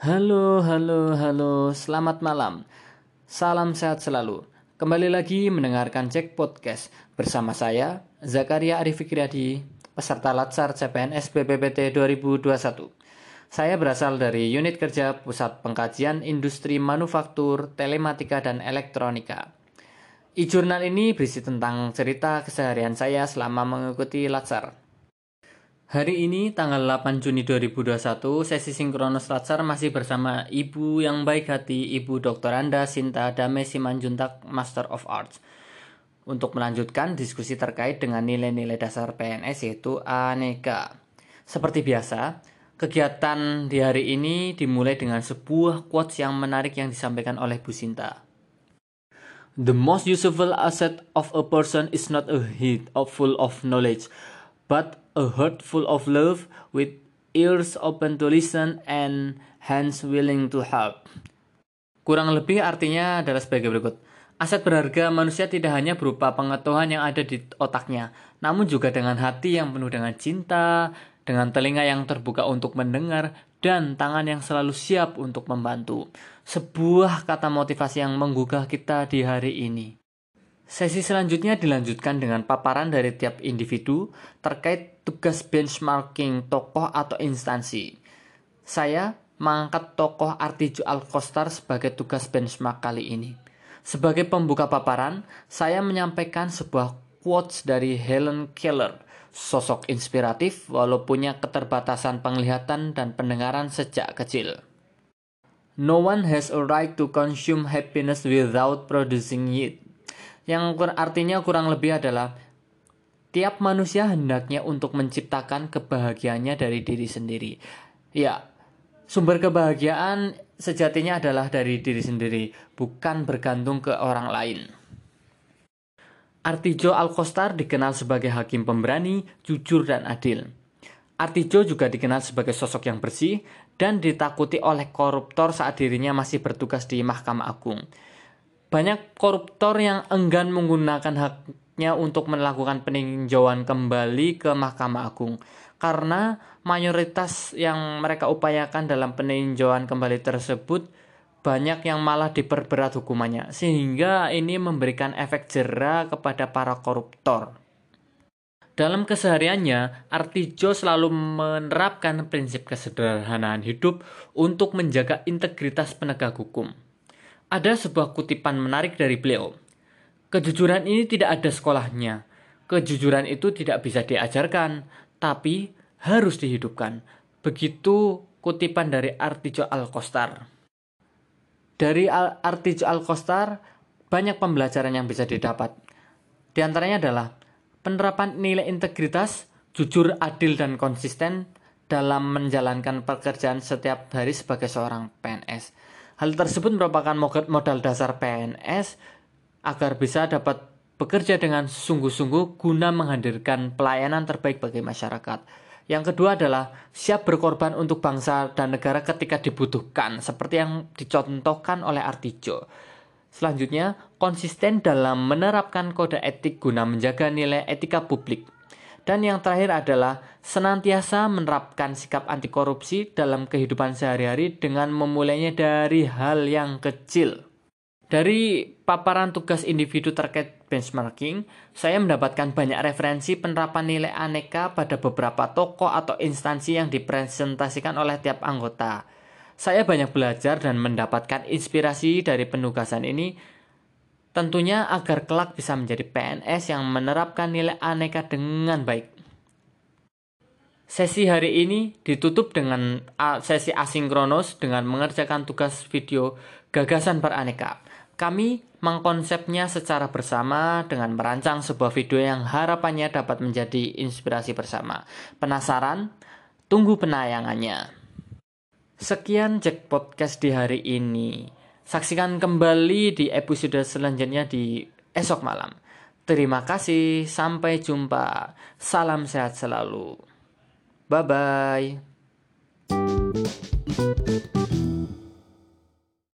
Halo, halo, halo, selamat malam. Salam sehat selalu. Kembali lagi mendengarkan Cek Podcast bersama saya, Zakaria Arif Fikriyadi, peserta Latsar CPNS BPPT 2021. Saya berasal dari unit kerja Pusat Pengkajian Industri Manufaktur, Telematika, dan Elektronika. E-jurnal ini berisi tentang cerita keseharian saya selama mengikuti Latsar. Hari ini tanggal 8 Juni 2021 sesi sinkronos Latsar masih bersama Ibu yang baik hati Ibu Dr. Anda Sinta Dame Simanjuntak Master of Arts untuk melanjutkan diskusi terkait dengan nilai-nilai dasar PNS yaitu aneka. Seperti biasa, kegiatan di hari ini dimulai dengan sebuah quotes yang menarik yang disampaikan oleh Bu Sinta. The most useful asset of a person is not a head full of knowledge, but a heart full of love with ears open to listen and hands willing to help. Kurang lebih artinya adalah sebagai berikut. Aset berharga manusia tidak hanya berupa pengetahuan yang ada di otaknya, namun juga dengan hati yang penuh dengan cinta, dengan telinga yang terbuka untuk mendengar, dan tangan yang selalu siap untuk membantu. Sebuah kata motivasi yang menggugah kita di hari ini. Sesi selanjutnya dilanjutkan dengan paparan dari tiap individu terkait tugas benchmarking tokoh atau instansi. Saya mengangkat tokoh Artijo Alkostar sebagai tugas benchmark kali ini. Sebagai pembuka paparan, saya menyampaikan sebuah quotes dari Helen Keller, sosok inspiratif walau punya keterbatasan penglihatan dan pendengaran sejak kecil. No one has a right to consume happiness without producing it yang artinya kurang lebih adalah tiap manusia hendaknya untuk menciptakan kebahagiaannya dari diri sendiri. Ya, sumber kebahagiaan sejatinya adalah dari diri sendiri, bukan bergantung ke orang lain. Artijo Alkostar dikenal sebagai hakim pemberani, jujur, dan adil. Artijo juga dikenal sebagai sosok yang bersih dan ditakuti oleh koruptor saat dirinya masih bertugas di Mahkamah Agung banyak koruptor yang enggan menggunakan haknya untuk melakukan peninjauan kembali ke Mahkamah Agung karena mayoritas yang mereka upayakan dalam peninjauan kembali tersebut banyak yang malah diperberat hukumannya sehingga ini memberikan efek jera kepada para koruptor. Dalam kesehariannya, Artijo selalu menerapkan prinsip kesederhanaan hidup untuk menjaga integritas penegak hukum. Ada sebuah kutipan menarik dari beliau. Kejujuran ini tidak ada sekolahnya. Kejujuran itu tidak bisa diajarkan, tapi harus dihidupkan. Begitu kutipan dari Artijo Alkostar. Dari Al Artijo banyak pembelajaran yang bisa didapat. Di antaranya adalah penerapan nilai integritas, jujur, adil, dan konsisten dalam menjalankan pekerjaan setiap hari sebagai seorang PNS Hal tersebut merupakan modal dasar PNS agar bisa dapat bekerja dengan sungguh-sungguh guna menghadirkan pelayanan terbaik bagi masyarakat. Yang kedua adalah siap berkorban untuk bangsa dan negara ketika dibutuhkan, seperti yang dicontohkan oleh Artijo. Selanjutnya, konsisten dalam menerapkan kode etik guna menjaga nilai etika publik. Dan yang terakhir adalah senantiasa menerapkan sikap anti korupsi dalam kehidupan sehari-hari dengan memulainya dari hal yang kecil. Dari paparan tugas individu terkait benchmarking, saya mendapatkan banyak referensi penerapan nilai aneka pada beberapa tokoh atau instansi yang dipresentasikan oleh tiap anggota. Saya banyak belajar dan mendapatkan inspirasi dari penugasan ini Tentunya agar kelak bisa menjadi PNS yang menerapkan nilai aneka dengan baik. Sesi hari ini ditutup dengan sesi asinkronos dengan mengerjakan tugas video gagasan beraneka. Kami mengkonsepnya secara bersama dengan merancang sebuah video yang harapannya dapat menjadi inspirasi bersama. Penasaran? Tunggu penayangannya. Sekian Jack Podcast di hari ini. Saksikan kembali di episode selanjutnya di esok malam. Terima kasih, sampai jumpa. Salam sehat selalu. Bye bye.